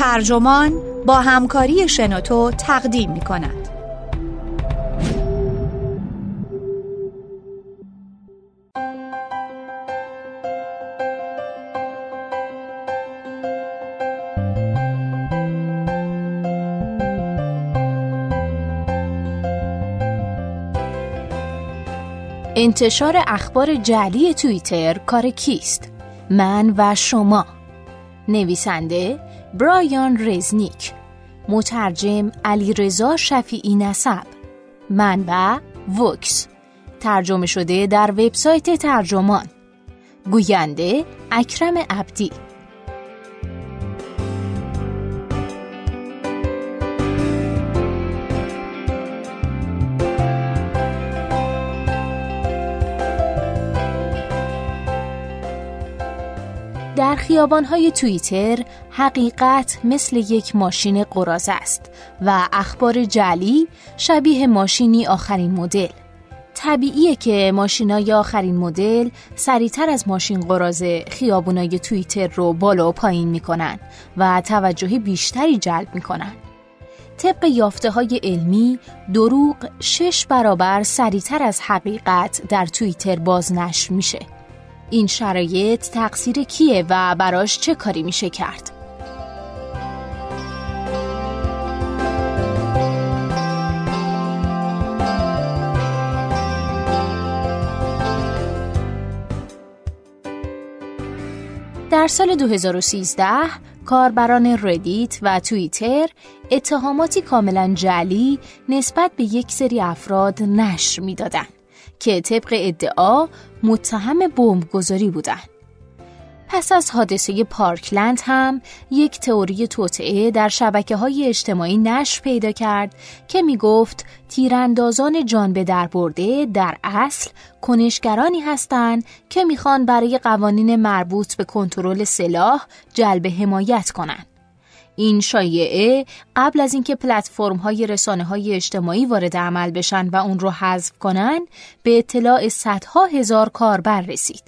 ترجمان با همکاری شنوتو تقدیم می کند. انتشار اخبار جعلی توییتر کار کیست؟ من و شما نویسنده برایان رزنیک مترجم علی رضا شفیعی نسب منبع وکس. ترجمه شده در وبسایت ترجمان. گوینده اکرم عبدی. خیابانهای توییتر حقیقت مثل یک ماشین قراز است و اخبار جلی شبیه ماشینی آخرین مدل. طبیعیه که ماشینای آخرین مدل سریعتر از ماشین قرازه خیابونای توییتر رو بالا و پایین می‌کنن و توجه بیشتری جلب می‌کنن. طبق یافته های علمی دروغ شش برابر سریعتر از حقیقت در توییتر بازنشر میشه. این شرایط تقصیر کیه و براش چه کاری میشه کرد؟ در سال 2013 کاربران ردیت و توییتر اتهاماتی کاملا جلی نسبت به یک سری افراد نشر می‌دادند. که طبق ادعا متهم بمبگذاری بودند. پس از حادثه پارکلند هم یک تئوری توطعه در شبکه های اجتماعی نشر پیدا کرد که می گفت تیراندازان جان به در برده در اصل کنشگرانی هستند که می‌خوان برای قوانین مربوط به کنترل سلاح جلب حمایت کنند. این شایعه قبل از اینکه پلتفرم های رسانه های اجتماعی وارد عمل بشن و اون رو حذف کنن به اطلاع صدها هزار کاربر رسید.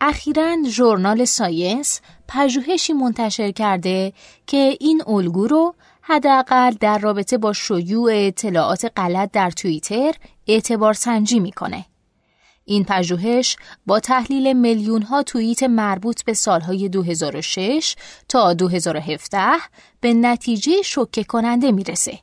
اخیرا ژورنال ساینس پژوهشی منتشر کرده که این الگو رو حداقل در رابطه با شیوع اطلاعات غلط در توییتر اعتبار سنجی می‌کنه. این پژوهش با تحلیل میلیون ها توییت مربوط به سالهای 2006 تا 2017 به نتیجه شوکه کننده می‌رسه.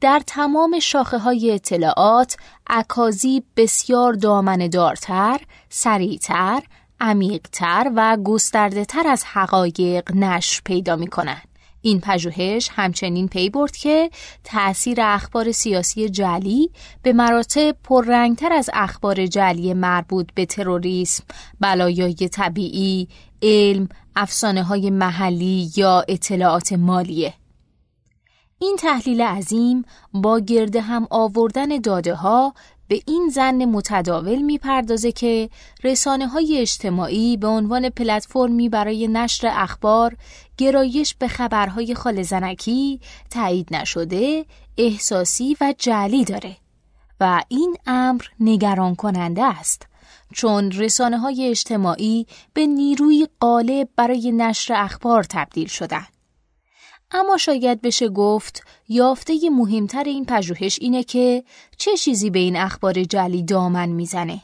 در تمام شاخه های اطلاعات اکاذیب بسیار دامن دارتر، سریعتر، عمیقتر و گسترده تر از حقایق نشر پیدا می کنند. این پژوهش همچنین پی برد که تأثیر اخبار سیاسی جلی به مراتب پررنگتر از اخبار جلی مربوط به تروریسم، بلایای طبیعی، علم، افسانه های محلی یا اطلاعات مالیه. این تحلیل عظیم با گرده هم آوردن داده ها به این زن متداول می‌پردازه که رسانه های اجتماعی به عنوان پلتفرمی برای نشر اخبار گرایش به خبرهای خال زنکی تایید نشده احساسی و جلی داره. و این امر نگران کننده است چون رسانه های اجتماعی به نیروی غالب برای نشر اخبار تبدیل شدن. اما شاید بشه گفت یافته مهمتر این پژوهش اینه که چه چیزی به این اخبار جلی دامن می‌زنه.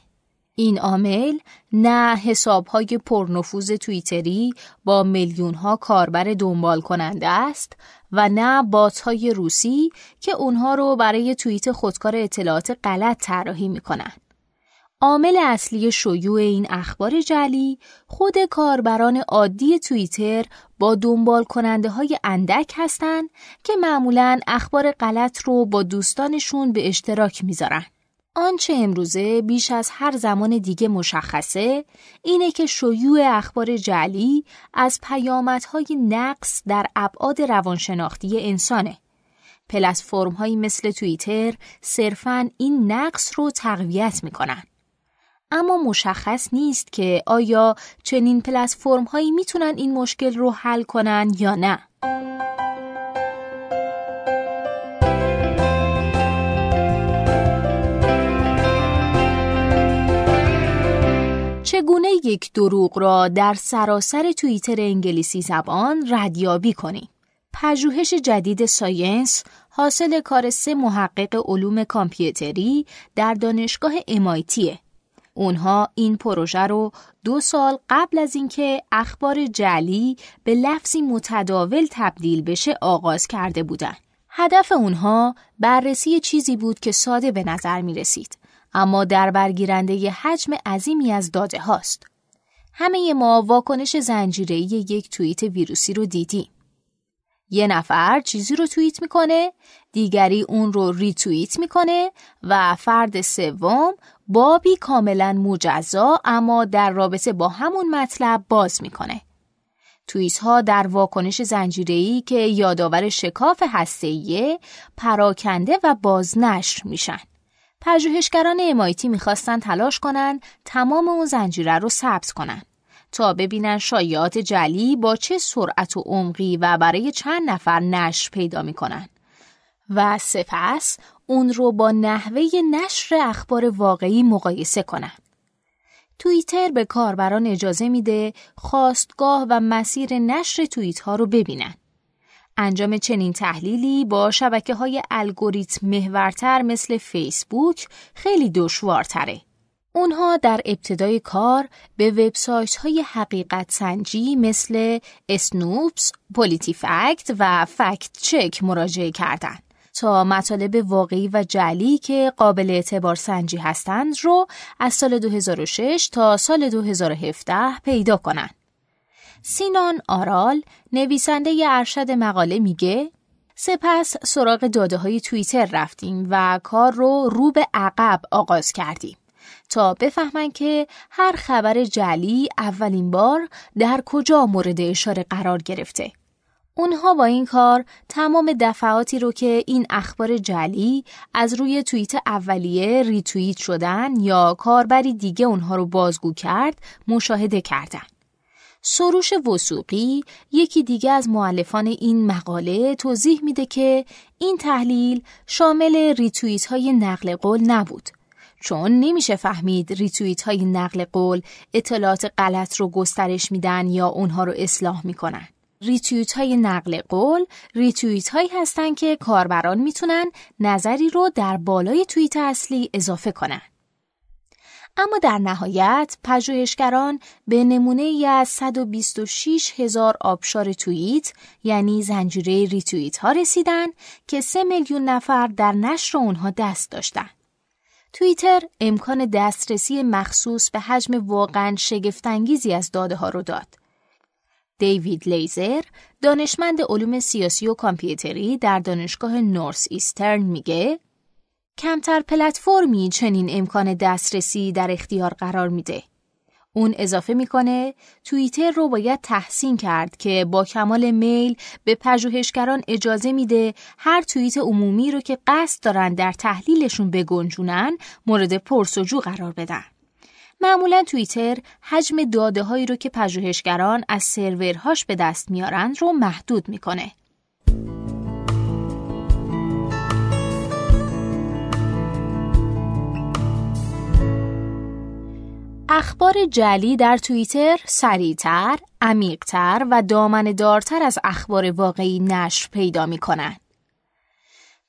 این عامل نه حسابهای پرنفوذ توییتری با میلیون ها کاربر دنبال کننده است و نه بات های روسی که اونها رو برای توییت خودکار اطلاعات غلط طراحی می‌کنن. عامل اصلی شیوع این اخبار جلی خود کاربران عادی توییتر با دنبال کننده های اندک هستند که معمولا اخبار غلط رو با دوستانشون به اشتراک می‌ذارن. آنچه امروزه بیش از هر زمان دیگه مشخصه اینه که شیوع اخبار جلی از پیامدهای نقص در ابعاد روانشناختی انسانه. پلتفرم هایی مثل توییتر صرفاً این نقص رو تقویت می‌کنن. اما مشخص نیست که آیا چنین پلتفرم هایی می‌تونن این مشکل رو حل کنن یا نه. چگونه یک دروغ را در سراسر توییتر انگلیسی زبان ردیابی کنیم؟ پژوهش جدید ساینس حاصل کار سه محقق علوم کامپیوتری در دانشگاه امایتیه. اونها این پروژه رو دو سال قبل از اینکه اخبار جعلی به لفظی متداول تبدیل بشه آغاز کرده بودند. هدف اونها بررسی چیزی بود که ساده به نظر می رسید. اما در برگیرنده حجم عظیمی از داده هاست. همه ما واکنش زنجیره یک توییت ویروسی رو دیدیم. یه نفر چیزی رو توییت می‌کنه، دیگری اون رو ریتوییت می‌کنه و فرد سوم بابی کاملا مجزا اما در رابطه با همون مطلب باز می‌کنه. توییت ها در واکنش زنجیره‌ای که یادآور شکاف هسته‌ایه پراکنده و بازنشر میشن. پژوهشگران امایتی می‌خواستن تلاش کنن تمام اون زنجیره رو ثبت کنن تا ببینن شایعات جلی با چه سرعت و عمقی و برای چند نفر نشر پیدا می‌کنن و سپس اون رو با نحوه نشر اخبار واقعی مقایسه کنن. توییتر به کاربران اجازه میده خواستگاه و مسیر نشر توییت ها رو ببینن. انجام چنین تحلیلی با شبکه های الگوریتم محورتر مثل فیسبوک خیلی دشوارتره. اونها در ابتدای کار به وبسایت های حقیقت سنجی مثل اسنوپس، پولیتیفکت و فکت چک مراجعه کردند تا مطالب واقعی و جلی که قابل اعتبار سنجی هستند رو از سال 2006 تا سال 2017 پیدا کنند. سینان آرال نویسنده ارشد مقاله میگه سپس سراغ داده های توییتر رفتیم و کار رو رو به عقب آغاز کردیم تا بفهمن که هر خبر جلی اولین بار در کجا مورد اشاره قرار گرفته. اونها با این کار تمام دفعاتی رو که این اخبار جعلی از روی توییت اولیه ریتوییت شدن یا کاربری دیگه اونها رو بازگو کرد مشاهده کردن. سروش وثوقی یکی دیگه از مؤلفان این مقاله توضیح میده که این تحلیل شامل ریتویت های نقل قول نبود چون نمیشه فهمید ریتویت های نقل قول اطلاعات غلط رو گسترش میدن یا اونها رو اصلاح می‌کنن. ریتویت های نقل قول ریتویت هایی هستن که کاربران می‌تونن نظری رو در بالای توییت اصلی اضافه کنن. اما در نهایت پژوهشگران به نمونه ای از 126 هزار آبشار توییت یعنی زنجیره ریتوییت ها رسیدن که 3 میلیون نفر در نشر اونها دست داشتن. توییتر امکان دسترسی مخصوص به حجم واقعا شگفتانگیزی از داده ها رو داد. دیوید لیزر دانشمند علوم سیاسی و کامپیوتری در دانشگاه نورس ایسترن میگه کمتر پلتفرمی چنین امکان دسترسی در اختیار قرار میده. اون اضافه می‌کنه توییتر رو باید تحسین کرد که با کمال میل به پژوهشگران اجازه میده هر توییت عمومی رو که قصد دارن در تحلیلشون بگنجونن مورد پرسجو قرار بدن. معمولا توییتر حجم داده هایی رو که پژوهشگران از سرورهاش به دست میارن رو محدود می‌کنه. اخبار جلی در توییتر سریعتر، عمیقتر و دامن دارتر از اخبار واقعی نشر پیدا می کنن.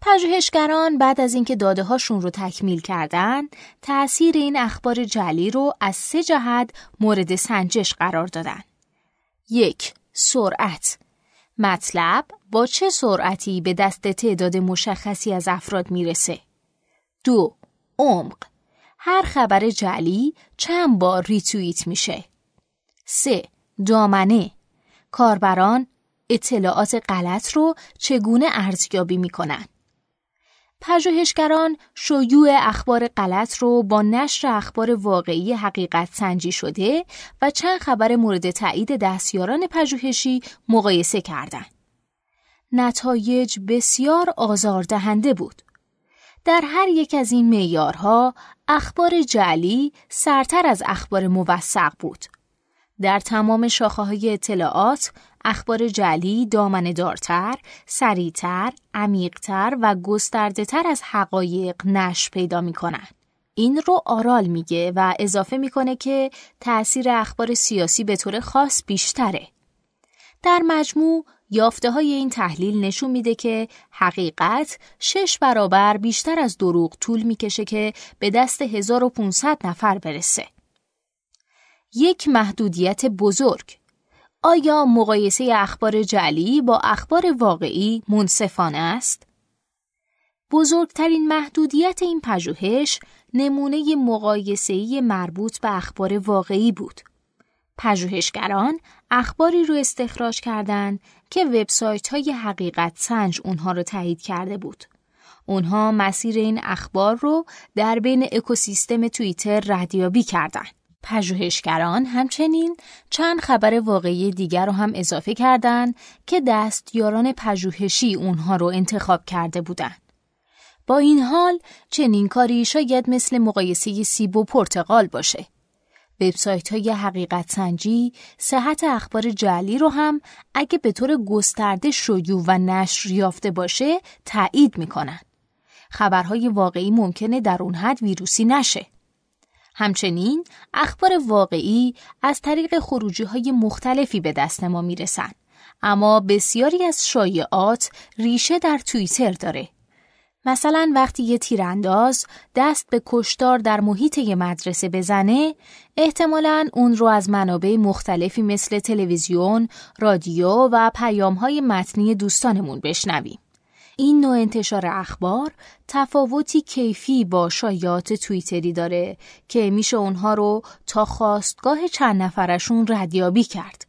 پژوهشگران بعد از اینکه داده هاشون رو تکمیل کردن، تأثیر این اخبار جلی رو از سه جهت مورد سنجش قرار دادن. یک، سرعت. مطلب با چه سرعتی به دست تعداد مشخصی از افراد می‌رسه؟ دو، عمق. هر خبر جعلی چند بار ریتوییت میشه. 3. دامنه کاربران اطلاعات غلط رو چگونه ارزیابی می‌کنن؟ پژوهشگران شیوع اخبار غلط رو با نشر اخبار واقعی حقیقت سنجی شده و چند خبر مورد تایید دستیاران پژوهشی مقایسه کردند. نتایج بسیار آزاردهنده بود. در هر یک از این معیارها اخبار جعلی سرتر از اخبار موثق بود. در تمام شاخه های اطلاعات، اخبار جعلی دامن دارتر، سریعتر، عمیقتر و گسترده تر از حقایق نش پیدا می. این رو آرال میگه و اضافه می‌کنه که تأثیر اخبار سیاسی به طور خاص بیشتره. در مجموع یافته های این تحلیل نشون میده که حقیقت شش برابر بیشتر از دروغ طول می‌کشه که به دست 1500 نفر برسه. یک محدودیت بزرگ آیا مقایسه اخبار جعلی با اخبار واقعی منصفانه است؟ بزرگترین محدودیت این پژوهش نمونه مقایسه‌ای مربوط به اخبار واقعی بود. پژوهشگران اخباری رو استخراج کردند که وبسایت های حقیقت سنج اونها رو تایید کرده بود. اونها مسیر این اخبار رو در بین اکوسیستم توییتر ردیابی کردند. پژوهشگران همچنین چند خبر واقعی دیگر رو هم اضافه کردند که دستیاران پژوهشی اونها رو انتخاب کرده بودند. با این حال چنین کاری شاید مثل مقایسه سیب و پرتقال باشه. وبسایت های حقیقت سنجی صحت اخبار جعلی رو هم اگه به طور گسترده شیوع و نشر یافته باشه تایید می‌کنن. خبرهای واقعی ممکنه در اون حد ویروسی نشه. همچنین اخبار واقعی از طریق خروجی های مختلفی به دست ما می‌رسن. اما بسیاری از شایعات ریشه در توییتر داره مثلا وقتی یه تیرانداز دست به کشتار در محیط یه مدرسه بزنه احتمالا اون رو از منابع مختلفی مثل تلویزیون، رادیو و پیامهای متنی دوستانمون بشنویم. این نوع انتشار اخبار تفاوتی کیفی با شایعات توییتری داره که میشه اونها رو تا خواستگاه چند نفرشون ردیابی کرد.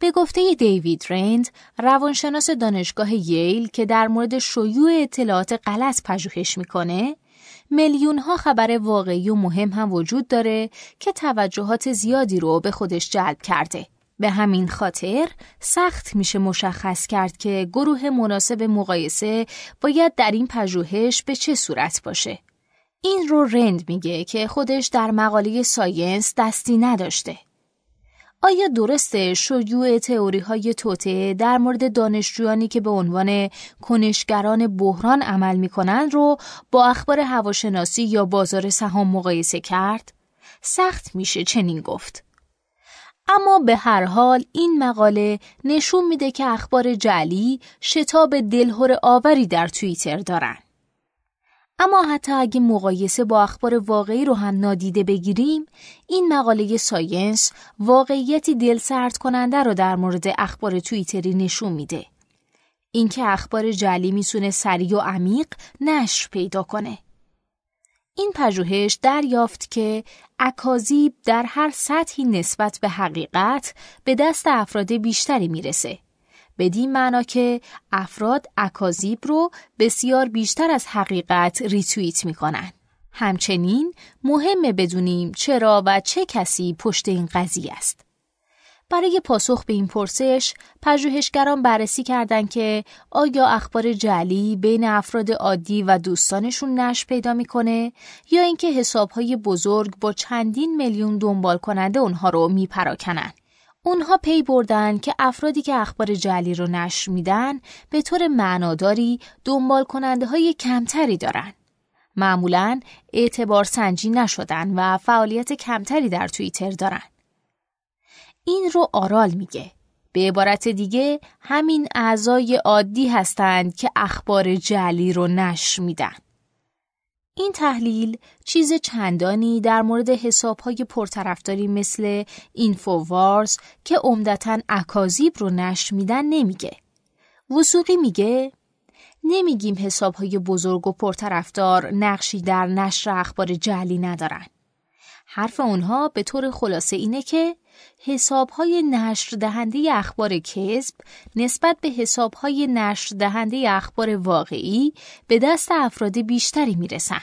به گفته دیوید رند، روانشناس دانشگاه ییل که در مورد شیوع اطلاعات غلط پژوهش می‌کنه، میلیون ها خبر واقعی و مهم هم وجود داره که توجهات زیادی رو به خودش جلب کرده. به همین خاطر سخت میشه مشخص کرد که گروه مناسب مقایسه باید در این پژوهش به چه صورت باشه. این رو رند میگه که خودش در مقاله ساینس دستی نداشته. آیا درسته شیوع تئوری های توته در مورد دانشجویانی که به عنوان کنشگران بحران عمل می کنند رو با اخبار هواشناسی یا بازار سهام مقایسه کرد؟ سخت میشه چنین گفت. اما به هر حال این مقاله نشون میده که اخبار جعلی شتاب دلهور آوری در توییتر دارن. اما حتی اگه مقایسه با اخبار واقعی رو هم نادیده بگیریم این مقاله ساینس واقعیتی دل سرد کننده رو در مورد اخبار توییتری نشون میده. اینکه اخبار جعلی می‌تونه سریع و عمیق نشر پیدا کنه. این پژوهش دریافت که اکاذیب در هر سطحی نسبت به حقیقت به دست افراد بیشتری می‌رسه. بدین معنا که افراد اکاذیب رو بسیار بیشتر از حقیقت ریتویت می‌کنن. همچنین مهمه بدونیم چرا و چه کسی پشت این قضیه است. برای پاسخ به این پرسش، پژوهشگران بررسی کردند که آیا اخبار جعلی بین افراد عادی و دوستانشون نش پیدا می‌کنه یا اینکه حسابهای بزرگ با چندین میلیون دنبال کننده اونها رو میپراکنن. اونها پی بردن که افرادی که اخبار جعلی رو نشر میدن به طور معناداری دنبال کننده های کمتری دارن. معمولا اعتبار سنجی نشدن و فعالیت کمتری در توییتر دارن. این رو آرال میگه. به عبارت دیگه همین اعضای عادی هستند که اخبار جعلی رو نشر میدن. این تحلیل چیز چندانی در مورد حسابهای پرطرفداری مثل اینفووارز که عمدتا اکاذیب رو نشر میدن نمیگه. وسوقی میگه نمیگیم حسابهای بزرگ و پرطرفدار نقشی در نشر اخبار جعلی ندارن. حرف اونها به طور خلاصه اینه که حسابهای نشر دهنده اخبار کذب نسبت به حسابهای نشر دهنده اخبار واقعی به دست افراد بیشتری می‌رسن.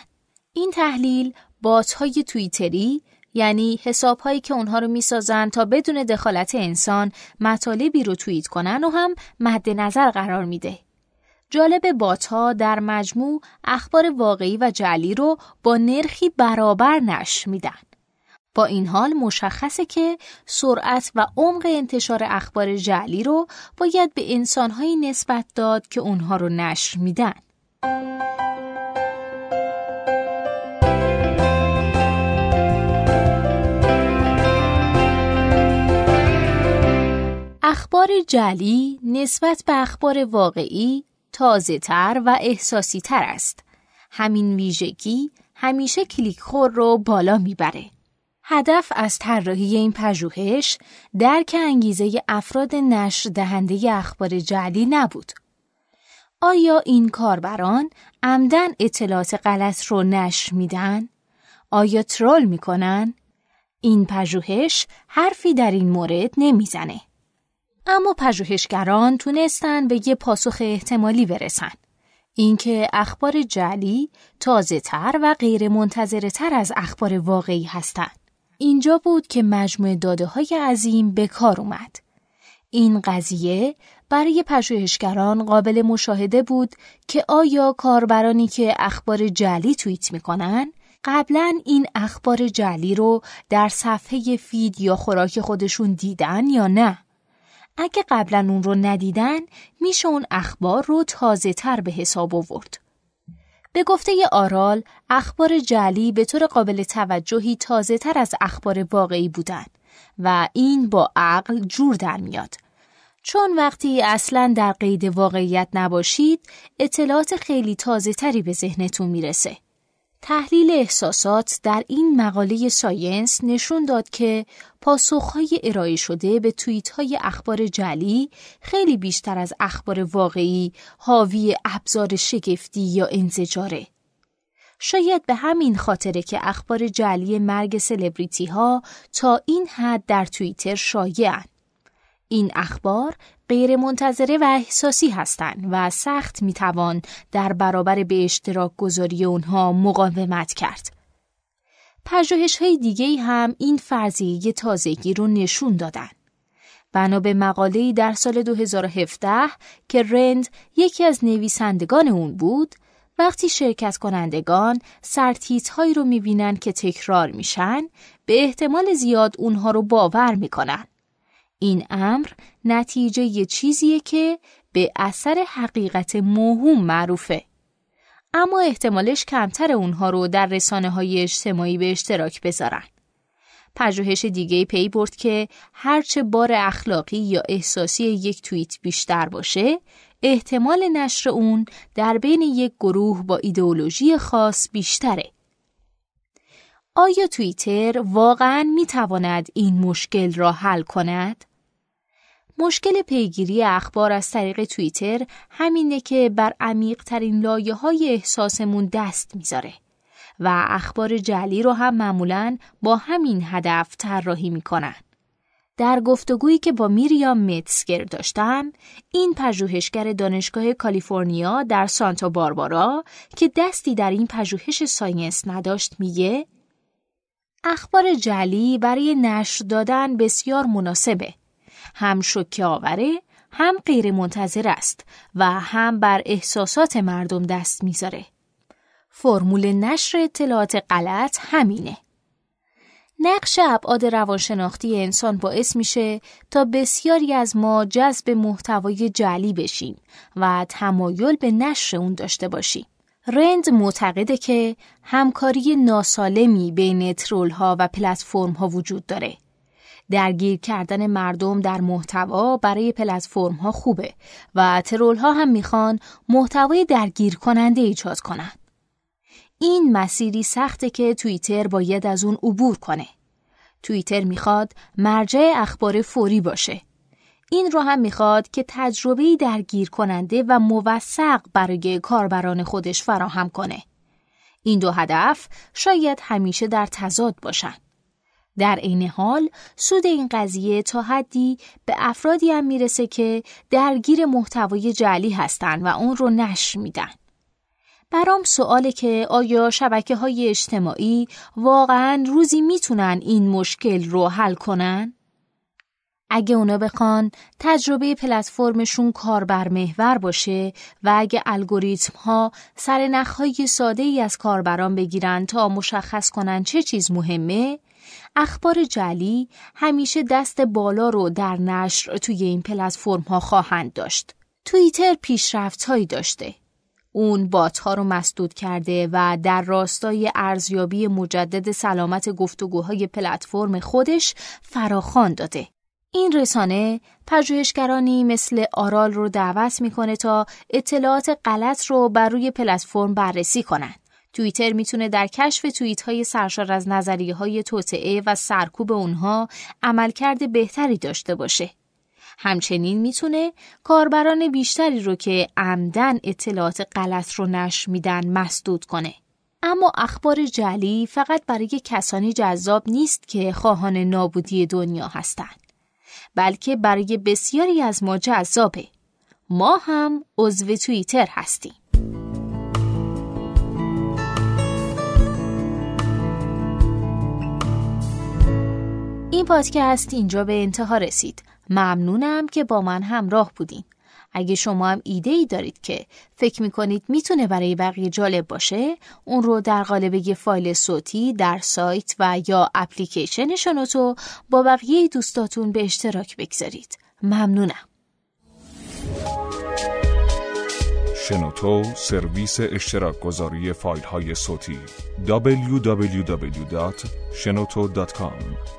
این تحلیل بات های توییتری یعنی حساب هایی که اونها رو می‌سازن تا بدون دخالت انسان مطالبی رو توییت کنن و هم مد نظر قرار میده. جالب بات ها در مجموع اخبار واقعی و جعلی رو با نرخی برابر نشر میدن. با این حال مشخصه که سرعت و عمق انتشار اخبار جعلی رو باید به انسانهایی نسبت داد که اونها رو نشر میدن. اخبار جلی نسبت به اخبار واقعی تازه تر و احساسی تر است. همین ویژگی همیشه کلیک خور رو بالا می‌بره. هدف از طراحی این پژوهش درک انگیزه افراد نشر دهنده اخبار جعلی نبود. آیا این کاربران عمدن اطلاعات غلط رو نشر میدن؟ آیا ترول می‌کنن؟ این پژوهش حرفی در این مورد نمی‌زنه. اما پژوهشگران تونستن به یه پاسخ احتمالی برسن. اینکه اخبار جعلی تازه تر و غیر منتظره تر از اخبار واقعی هستند. اینجا بود که مجموع داده های عظیم به کار اومد. این قضیه برای پژوهشگران قابل مشاهده بود که آیا کاربرانی که اخبار جعلی توییت می‌کنن قبلا این اخبار جعلی رو در صفحه فید یا خوراک خودشون دیدن یا نه؟ اگه قبلا اون رو ندیدن میشه اون اخبار رو تازه تر به حساب آورد. به گفته آرال اخبار جعلی به طور قابل توجهی تازه تر از اخبار واقعی بودن و این با عقل جور در میاد. چون وقتی اصلا در قید واقعیت نباشید اطلاعات خیلی تازه تری به ذهنتون می‌رسه. تحلیل احساسات در این مقاله ساینس نشون داد که پاسخهای ارائه شده به توییت های اخبار جلی خیلی بیشتر از اخبار واقعی حاوی ابزار شگفتی یا انزجاره. شاید به همین خاطره که اخبار جلی مرگ سلبریتی ها تا این حد در توییتر شایعن. این اخبار غیر منتظره و احساسی هستند و سخت می‌توان در برابر به اشتراک گذاری اونها مقاومت کرد. پژوهش های دیگه هم این فرضیه تازگی رو نشون دادن. بنا به مقاله‌ای در سال 2017 که رند یکی از نویسندگان اون بود، وقتی شرکت کنندگان سرتیت هایی رو می‌بینن که تکرار میشن، به احتمال زیاد اونها رو باور می‌کنن. این امر نتیجه یه چیزیه که به اثر حقیقت موهوم معروفه. اما احتمالش کمتر اونها رو در رسانه های اجتماعی به اشتراک بذارن. پژوهش دیگه پی برد که هرچه بار اخلاقی یا احساسی یک توییت بیشتر باشه، احتمال نشر اون در بین یک گروه با ایدئولوژی خاص بیشتره. آیا توییتر واقعا می تواند این مشکل را حل کند؟ مشکل پیگیری اخبار از طریق توییتر همینه که بر عمیق ترین لایه های احساسمون دست می‌ذاره و اخبار جعلی رو هم معمولا با همین هدف طراحی می‌کنن. در گفتگویی که با میریام متسگر داشتم، این پژوهشگر دانشگاه کالیفرنیا در سانتا باربارا که دستی در این پژوهش ساینس نداشت میگه اخبار جعلی برای نشر دادن بسیار مناسبه هم شوکه آوره هم غیر منتظر است و هم بر احساسات مردم دست می‌ذاره. فرمول نشر اطلاعات غلط همینه. نقش ابعاد روانشناختی انسان باعث میشه تا بسیاری از ما جذب محتوای جعلی بشیم و تمایل به نشر اون داشته باشیم. رند معتقده که همکاری ناسالمی بین ترول ها و پلتفرم ها وجود داره درگیر کردن مردم در محتوا برای پلتفرم ها خوبه و ترول ها هم می‌خوان محتوای درگیر کننده ایجاد کنن. این مسیری سخته که توییتر باید از اون عبور کنه. توییتر می‌خواد مرجع اخبار فوری باشه. این رو هم می‌خواد که تجربه درگیر کننده و موثق برای کاربران خودش فراهم کنه. این دو هدف شاید همیشه در تضاد باشن. در عین حال سود این قضیه تا حدی به افرادی هم می‌رسه که درگیر محتوای جعلی هستن و اون رو نشر میدن. برام سواله که آیا شبکه های اجتماعی واقعا روزی می‌تونن این مشکل رو حل کنن؟ اگه اونا بخوان تجربه پلتفرمشون کاربر محور باشه و اگه الگوریتم ها سر نخهای ساده ای از کاربران بگیرن تا مشخص کنن چه چیز مهمه اخبار جلی همیشه دست بالا رو در نشر توی این پلتفرم ها خواهند داشت. توییتر پیشرفت هایی داشته. اون بات ها رو مسدود کرده و در راستای ارزیابی مجدد سلامت گفتگوهای پلتفرم خودش فراخوان داده. این رسانه پژوهشگرانی مثل آرال رو دعوت می‌کنه تا اطلاعات غلط رو بر روی پلتفرم بررسی کنند. توییتر می‌تونه در کشف توییت های سرشار از نظریه های توطعه و سرکوب اونها عملکرد بهتری داشته باشه. همچنین می‌تونه کاربران بیشتری رو که عمدن اطلاعات غلط رو نشر میدن مسدود کنه. اما اخبار جعلی فقط برای کسانی جذاب نیست که خواهان نابودی دنیا هستند. بلکه برای بسیاری از ما جذابه. ما هم عضو توییتر هستیم. پادکست اینجا به انتها رسید. ممنونم که با من همراه بودین. اگه شما هم ایده ای دارید که فکر می‌کنید می‌تونه برای بقیه جالب باشه اون رو در قالب یه فایل صوتی در سایت و یا اپلیکیشن شنوتو با بقیه دوستاتون به اشتراک بگذارید ممنونم شنوتو سرویس اشتراک گذاری فایل های صوتی www.shenoto.com